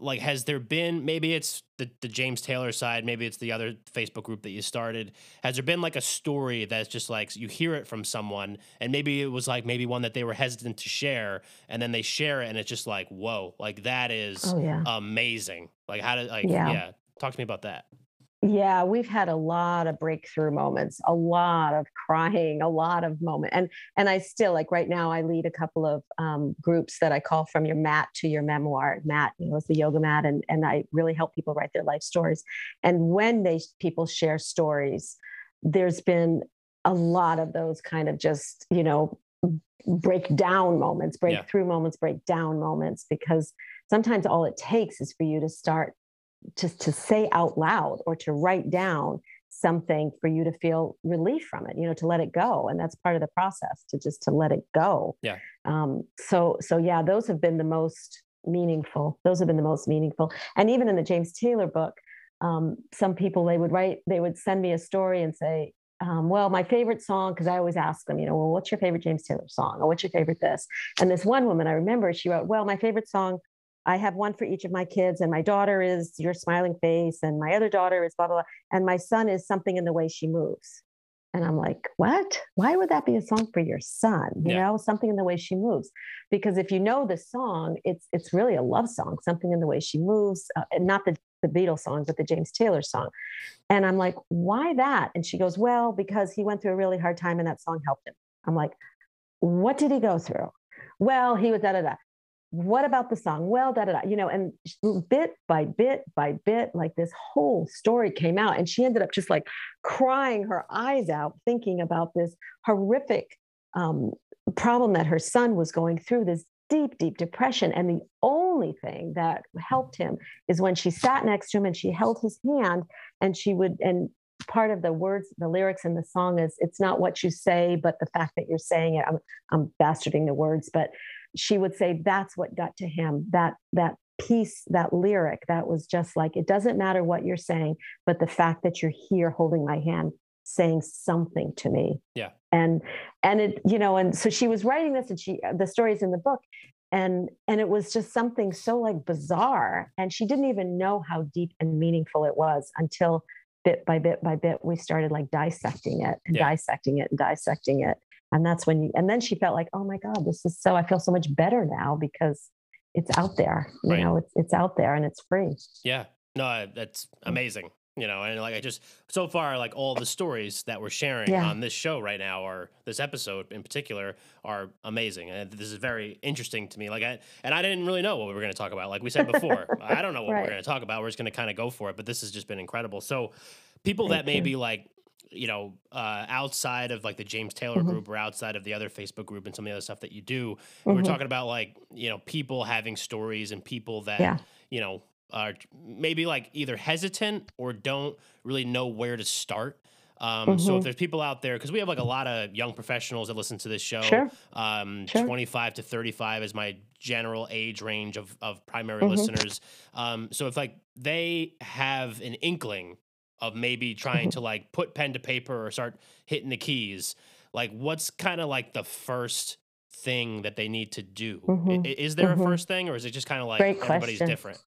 like has there been maybe it's the, the james taylor side maybe it's the other facebook group that you started has there been like a story that's just like you hear it from someone and maybe it was like maybe one that they were hesitant to share and then they share it and it's just like whoa like that is oh, yeah. amazing like how did like yeah. yeah talk to me about that yeah, we've had a lot of breakthrough moments, a lot of crying, a lot of moment, and and I still like right now. I lead a couple of um, groups that I call from your mat to your memoir. Mat, you know, is the yoga mat, and and I really help people write their life stories. And when they people share stories, there's been a lot of those kind of just you know break down moments, breakthrough yeah. moments, break down moments, because sometimes all it takes is for you to start just to say out loud or to write down something for you to feel relief from it you know to let it go and that's part of the process to just to let it go yeah um so so yeah those have been the most meaningful those have been the most meaningful and even in the james taylor book um, some people they would write they would send me a story and say um, well, my favorite song, because I always ask them, you know, well, what's your favorite James Taylor song? Or what's your favorite this? And this one woman I remember, she wrote, well, my favorite song I have one for each of my kids, and my daughter is your smiling face, and my other daughter is blah, blah, blah. And my son is something in the way she moves. And I'm like, what? Why would that be a song for your son? You yeah. know, something in the way she moves. Because if you know the song, it's it's really a love song, something in the way she moves, uh, not the the Beatles song, but the James Taylor song. And I'm like, why that? And she goes, well, because he went through a really hard time and that song helped him. I'm like, what did he go through? Well, he was da da da what about the song? Well, da da da, you know, and bit by bit by bit, like this whole story came out. And she ended up just like crying her eyes out, thinking about this horrific um, problem that her son was going through, this deep, deep depression. And the only thing that helped him is when she sat next to him and she held his hand and she would, and part of the words, the lyrics in the song is it's not what you say, but the fact that you're saying it. I'm, I'm bastarding the words, but she would say that's what got to him. That that piece that lyric that was just like it doesn't matter what you're saying but the fact that you're here holding my hand saying something to me. Yeah. And and it you know and so she was writing this and she the stories in the book and and it was just something so like bizarre and she didn't even know how deep and meaningful it was until bit by bit by bit we started like dissecting it and yeah. dissecting it and dissecting it and that's when you and then she felt like oh my god this is so i feel so much better now because it's out there you right. know it's it's out there and it's free yeah no that's amazing you know and like i just so far like all the stories that we're sharing yeah. on this show right now or this episode in particular are amazing and this is very interesting to me like i and i didn't really know what we were going to talk about like we said before i don't know what right. we're going to talk about we're just going to kind of go for it but this has just been incredible so people Thank that may you. be like you know, uh, outside of like the James Taylor mm-hmm. group or outside of the other Facebook group and some of the other stuff that you do, mm-hmm. we're talking about like, you know, people having stories and people that, yeah. you know, are maybe like either hesitant or don't really know where to start. Um, mm-hmm. So if mm-hmm. there's people out there, because we have like a lot of young professionals that listen to this show, sure. Um, sure. 25 to 35 is my general age range of, of primary mm-hmm. listeners. Um, so if like they have an inkling of maybe trying mm-hmm. to like put pen to paper or start hitting the keys like what's kind of like the first thing that they need to do mm-hmm. is there mm-hmm. a first thing or is it just kind of like great everybody's question. different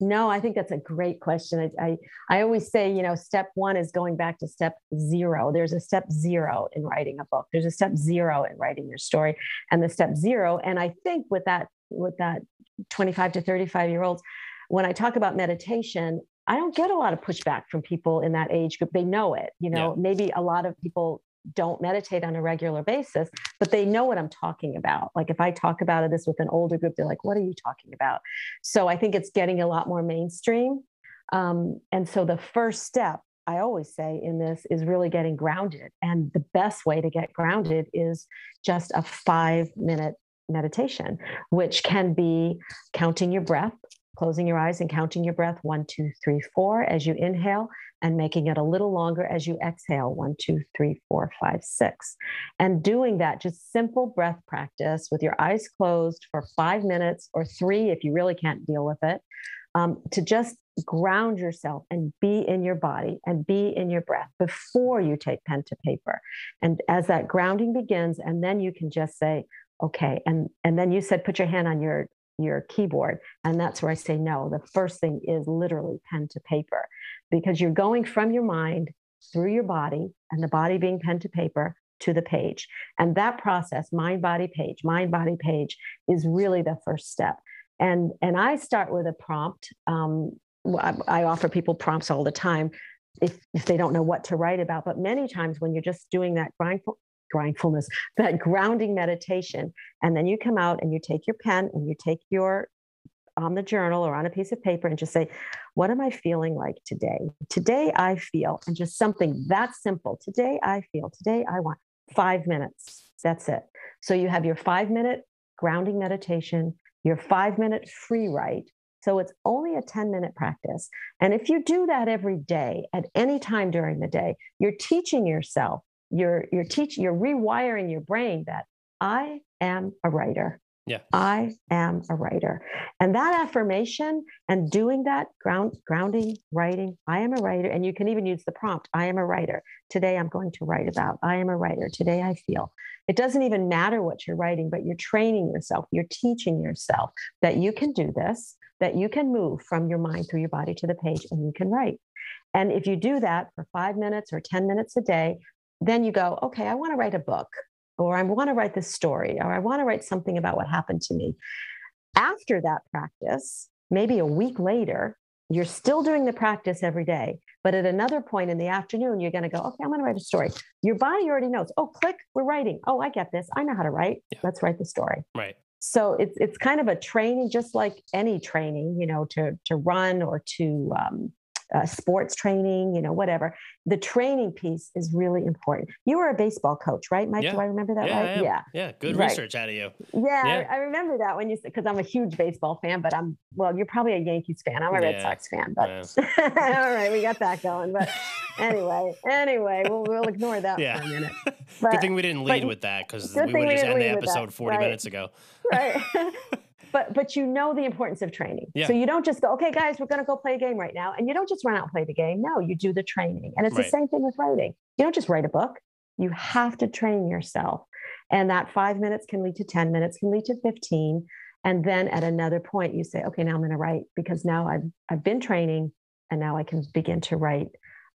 no i think that's a great question I, I, I always say you know step one is going back to step zero there's a step zero in writing a book there's a step zero in writing your story and the step zero and i think with that with that 25 to 35 year olds when I talk about meditation, I don't get a lot of pushback from people in that age group. They know it. You know, yeah. maybe a lot of people don't meditate on a regular basis, but they know what I'm talking about. Like if I talk about this with an older group, they're like, what are you talking about? So I think it's getting a lot more mainstream. Um, and so the first step, I always say in this, is really getting grounded. And the best way to get grounded is just a five minute meditation, which can be counting your breath, closing your eyes and counting your breath one, two, three, four as you inhale, and making it a little longer as you exhale one, two, three, four, five, six. And doing that, just simple breath practice with your eyes closed for five minutes or three if you really can't deal with it, um, to just ground yourself and be in your body and be in your breath before you take pen to paper. And as that grounding begins, and then you can just say, okay and and then you said put your hand on your your keyboard. And that's where I say no. The first thing is literally pen to paper because you're going from your mind through your body and the body being pen to paper to the page. And that process, mind, body, page, mind, body, page, is really the first step. And, and I start with a prompt. Um, I, I offer people prompts all the time if, if they don't know what to write about. But many times when you're just doing that grindful, grindfulness, that grounding meditation, and then you come out and you take your pen and you take your on the journal or on a piece of paper and just say, What am I feeling like today? Today I feel, and just something that simple. Today I feel, today I want five minutes. That's it. So you have your five minute grounding meditation, your five minute free write. So it's only a 10 minute practice. And if you do that every day at any time during the day, you're teaching yourself, you're, you're teaching, you're rewiring your brain that I am a writer. Yeah. I am a writer. And that affirmation and doing that ground grounding, writing, I am a writer. And you can even use the prompt, I am a writer. Today I'm going to write about I am a writer. Today I feel. It doesn't even matter what you're writing, but you're training yourself, you're teaching yourself that you can do this, that you can move from your mind through your body to the page and you can write. And if you do that for five minutes or 10 minutes a day, then you go, okay, I want to write a book or I want to write this story, or I want to write something about what happened to me. After that practice, maybe a week later, you're still doing the practice every day, but at another point in the afternoon, you're going to go, okay, I'm going to write a story. Your body already knows, oh, click, we're writing. Oh, I get this. I know how to write. Yeah. Let's write the story. Right. So it's it's kind of a training, just like any training, you know, to to run or to um, uh, sports training, you know, whatever. The training piece is really important. You were a baseball coach, right, Mike? Yeah. Do I remember that yeah, right? Yeah. Yeah. Good right. research out of you. Yeah, yeah. I, I, remember that when you said, because I'm a huge baseball fan, but I'm, well, you're probably a Yankees fan. I'm a Red Sox fan, but all right, we got that going. But anyway, anyway, we'll, we'll ignore that for a minute. But, good thing we didn't lead with that because we would just end the episode 40 right. minutes ago. Right but but you know the importance of training. Yeah. So you don't just go, okay, guys, we're going to go play a game right now, and you don't just run out and play the game. No, you do the training, and it's right. the same thing with writing. You don't just write a book. You have to train yourself, and that five minutes can lead to ten minutes, can lead to fifteen, and then at another point you say, okay, now I'm going to write because now I've I've been training, and now I can begin to write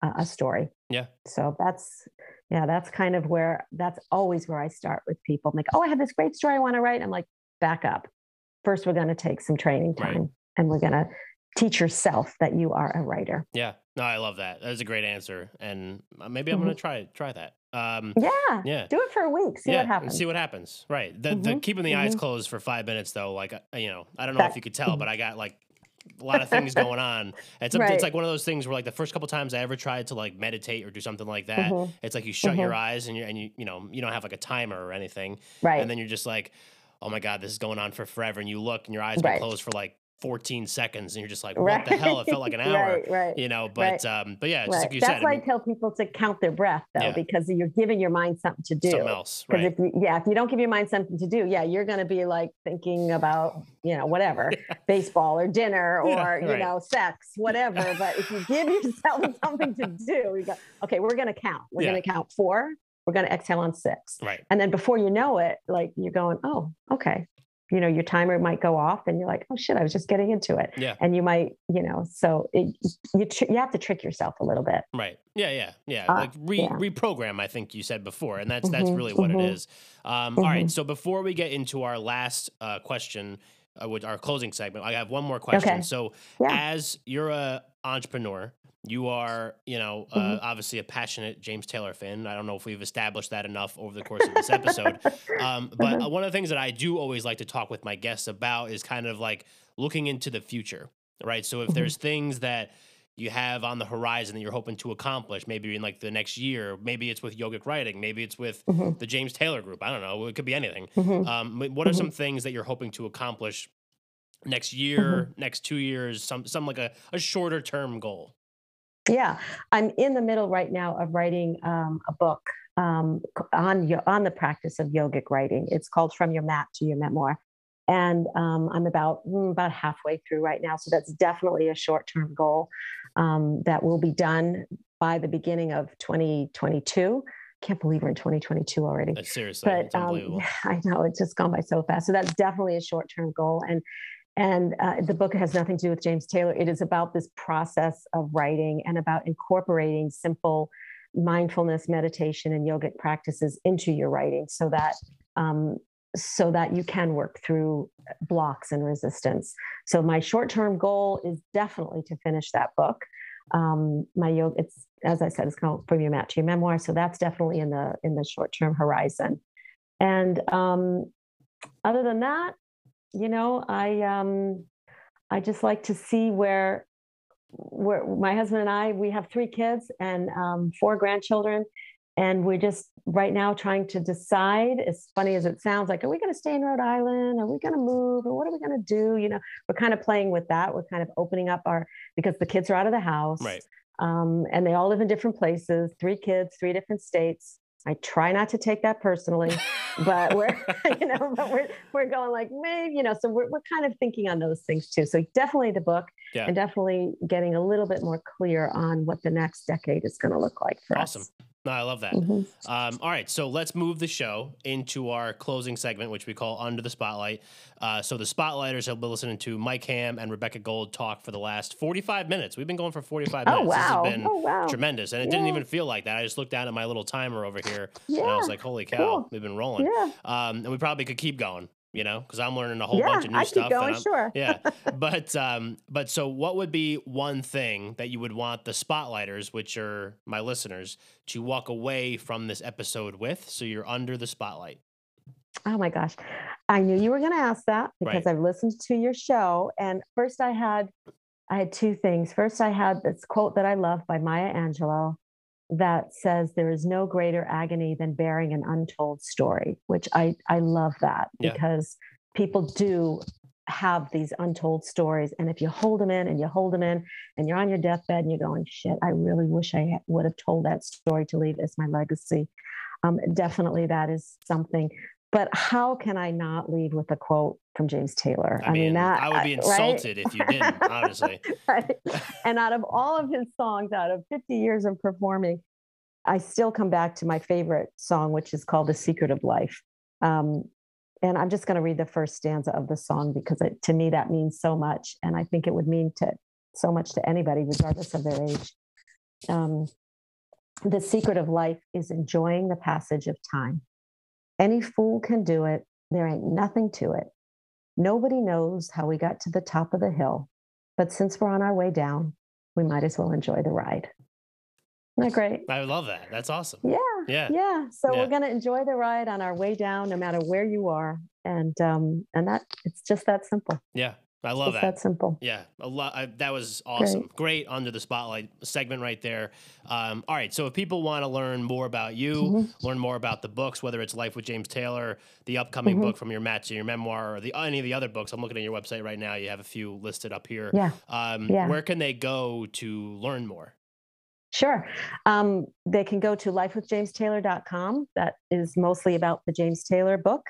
uh, a story. Yeah. So that's yeah, that's kind of where that's always where I start with people. I'm like, oh, I have this great story I want to write. I'm like, back up first we're going to take some training time right. and we're going to teach yourself that you are a writer. Yeah. No, I love that. That's a great answer. And uh, maybe I'm mm-hmm. going to try try that. Um, yeah. Yeah. Do it for a week. See yeah, what happens. See what happens. Right. The, mm-hmm. the keeping the mm-hmm. eyes closed for five minutes though, like, uh, you know, I don't know that, if you could tell, but I got like a lot of things going on. It's, right. it's like one of those things where like the first couple times I ever tried to like meditate or do something like that, mm-hmm. it's like you shut your mm-hmm. eyes and you and you you know you don't have like a timer or anything, right? And then you're just like, oh my god, this is going on for forever, and you look and your eyes right. closed for like 14 seconds and you're just like what right. the hell it felt like an hour right, right, you know but right. um but yeah just like you that's said, why I, mean, I, tell people to count their breath though yeah. because you're giving your mind something to do something else because if you yeah if you don't give your mind something to do yeah you're going to be like thinking about you know whatever yeah. baseball or dinner or yeah, you know sex whatever but if you give yourself something to do you go okay we're going to count we're going to count four we're going to exhale on six right and then before you know it like you're going oh okay you know your timer might go off and you're like oh shit i was just getting into it yeah and you might you know so it, you tr- you have to trick yourself a little bit right yeah yeah yeah uh, like re- yeah. reprogram i think you said before and that's that's mm-hmm, really what mm-hmm. it is um, mm-hmm. all right mm-hmm. so before we get into our last uh, question uh, with our closing segment i have one more question okay. so yeah. as you're a entrepreneur you are, you know, uh, mm-hmm. obviously a passionate James Taylor fan. I don't know if we've established that enough over the course of this episode. Um, but mm-hmm. one of the things that I do always like to talk with my guests about is kind of like looking into the future, right? So if mm-hmm. there's things that you have on the horizon that you're hoping to accomplish, maybe in like the next year, maybe it's with yogic writing, maybe it's with mm-hmm. the James Taylor group. I don't know. It could be anything. Mm-hmm. Um, what are some things that you're hoping to accomplish next year, next two years, some, some like a, a shorter term goal? Yeah, I'm in the middle right now of writing um, a book um, on on the practice of yogic writing. It's called From Your Mat to Your Memoir, and um, I'm about mm, about halfway through right now. So that's definitely a short term goal um, that will be done by the beginning of 2022. can't believe we're in 2022 already. Seriously, but um, I know it's just gone by so fast. So that's definitely a short term goal. And and uh, the book has nothing to do with James Taylor. It is about this process of writing and about incorporating simple mindfulness, meditation, and yogic practices into your writing, so that um, so that you can work through blocks and resistance. So my short term goal is definitely to finish that book. Um, my yoga, it's as I said, it's called From Your Mat to Your Memoir. So that's definitely in the in the short term horizon. And um, other than that, you know, I um, I just like to see where where my husband and I we have three kids and um, four grandchildren, and we're just right now trying to decide. As funny as it sounds, like, are we going to stay in Rhode Island? Are we going to move? Or what are we going to do? You know, we're kind of playing with that. We're kind of opening up our because the kids are out of the house, right? Um, and they all live in different places. Three kids, three different states. I try not to take that personally, but we're, you know, but we're, we're going like, maybe, you know, so we're, we're kind of thinking on those things too. So definitely the book yeah. and definitely getting a little bit more clear on what the next decade is going to look like for us. awesome. us. No, I love that. Mm-hmm. Um, all right, so let's move the show into our closing segment, which we call Under the Spotlight. Uh, so the Spotlighters have been listening to Mike Ham and Rebecca Gold talk for the last 45 minutes. We've been going for 45 minutes. Oh, wow. This has been oh, wow. tremendous. And it yeah. didn't even feel like that. I just looked down at my little timer over here yeah. and I was like, holy cow, cool. we've been rolling. Yeah. Um, and we probably could keep going you know, because I'm learning a whole yeah, bunch of new I stuff. Keep going, sure. yeah, but um, but so what would be one thing that you would want the spotlighters, which are my listeners, to walk away from this episode with? So you're under the spotlight. Oh my gosh, I knew you were going to ask that because right. I've listened to your show, and first I had I had two things. First, I had this quote that I love by Maya Angelou, that says there is no greater agony than bearing an untold story, which I, I love that yeah. because people do have these untold stories. And if you hold them in and you hold them in and you're on your deathbed and you're going, shit, I really wish I would have told that story to leave as my legacy. Um, definitely that is something. But how can I not leave with a quote from James Taylor? I, I mean, mean, that I would be insulted right? if you didn't, honestly. right. And out of all of his songs, out of 50 years of performing, I still come back to my favorite song, which is called The Secret of Life. Um, and I'm just going to read the first stanza of the song because it, to me that means so much. And I think it would mean to so much to anybody, regardless of their age. Um, the secret of life is enjoying the passage of time. Any fool can do it. There ain't nothing to it. Nobody knows how we got to the top of the hill, but since we're on our way down, we might as well enjoy the ride. Isn't that great? I love that. That's awesome. Yeah. Yeah. Yeah. So yeah. we're going to enjoy the ride on our way down, no matter where you are. And, um, and that it's just that simple. Yeah. I love that. That simple. Yeah, a lot. I, that was awesome. Great. Great. under the spotlight segment right there. Um, all right, so if people want to learn more about you, mm-hmm. learn more about the books, whether it's Life with James Taylor, the upcoming mm-hmm. book from your Mat to your memoir, or the any of the other books, I'm looking at your website right now. You have a few listed up here. Yeah. Um, yeah. Where can they go to learn more? Sure. Um, they can go to lifewithjamestaylor.com. That is mostly about the James Taylor book.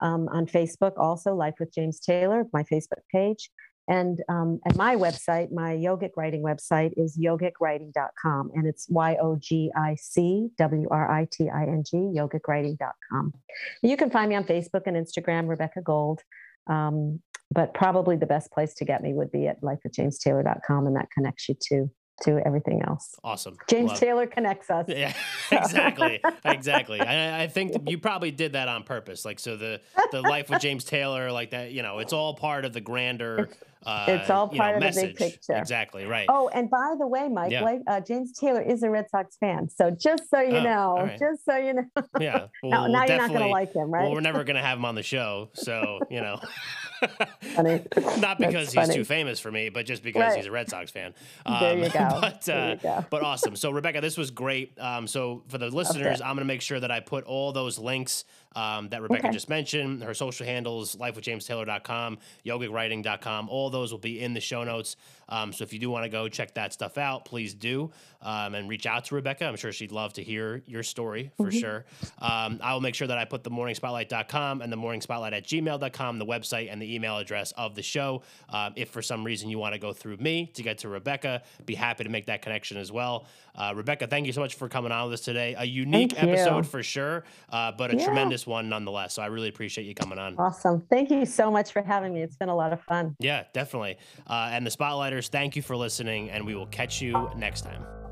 Um, on Facebook, also Life with James Taylor, my Facebook page. And um, and my website, my yogic writing website is yogicwriting.com. And it's Y O G I C W R I T I N G, yogicwriting.com. You can find me on Facebook and Instagram, Rebecca Gold. Um, but probably the best place to get me would be at lifewithjamestaylor.com. And that connects you to to everything else. Awesome. James Love. Taylor connects us. Yeah, exactly, exactly. I, I, think you probably did that on purpose. Like, so the the life with James Taylor, like that, you know, it's all part of the grander. It's, uh, it's all part know, of message. the big picture. Exactly right. Oh, and by the way, Mike, yeah. like, uh, James Taylor is a Red Sox fan. So just so you oh, know, right. just so you know. Yeah. Well, now, now you're not going to like him, right? Well, we're never going to have him on the show, so you know. Not because he's too famous for me, but just because right. he's a Red Sox fan. Um, there you go. But, uh, you go. but awesome. So Rebecca, this was great. Um, so for the listeners, I'm going to make sure that I put all those links um, that Rebecca okay. just mentioned. Her social handles, lifewithjamestaylor.com, yogicwriting.com. All those will be in the show notes. Um, so if you do want to go check that stuff out, please do um, and reach out to Rebecca. I'm sure she'd love to hear your story for mm-hmm. sure. Um, I will make sure that I put the morningspotlight.com and the morningspotlight at gmail.com, the website and the email address of the show. Um, if for some reason you want to go through me to get to Rebecca, be happy to make that connection as well. Uh, Rebecca, thank you so much for coming on with us today. A unique episode for sure, uh, but a yeah. tremendous one nonetheless. So I really appreciate you coming on. Awesome. Thank you so much for having me. It's been a lot of fun. Yeah, definitely. Uh, and the Spotlighters, thank you for listening, and we will catch you next time.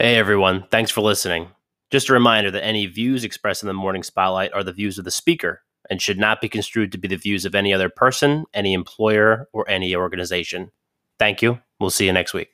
Hey everyone, thanks for listening. Just a reminder that any views expressed in the morning spotlight are the views of the speaker and should not be construed to be the views of any other person, any employer, or any organization. Thank you. We'll see you next week.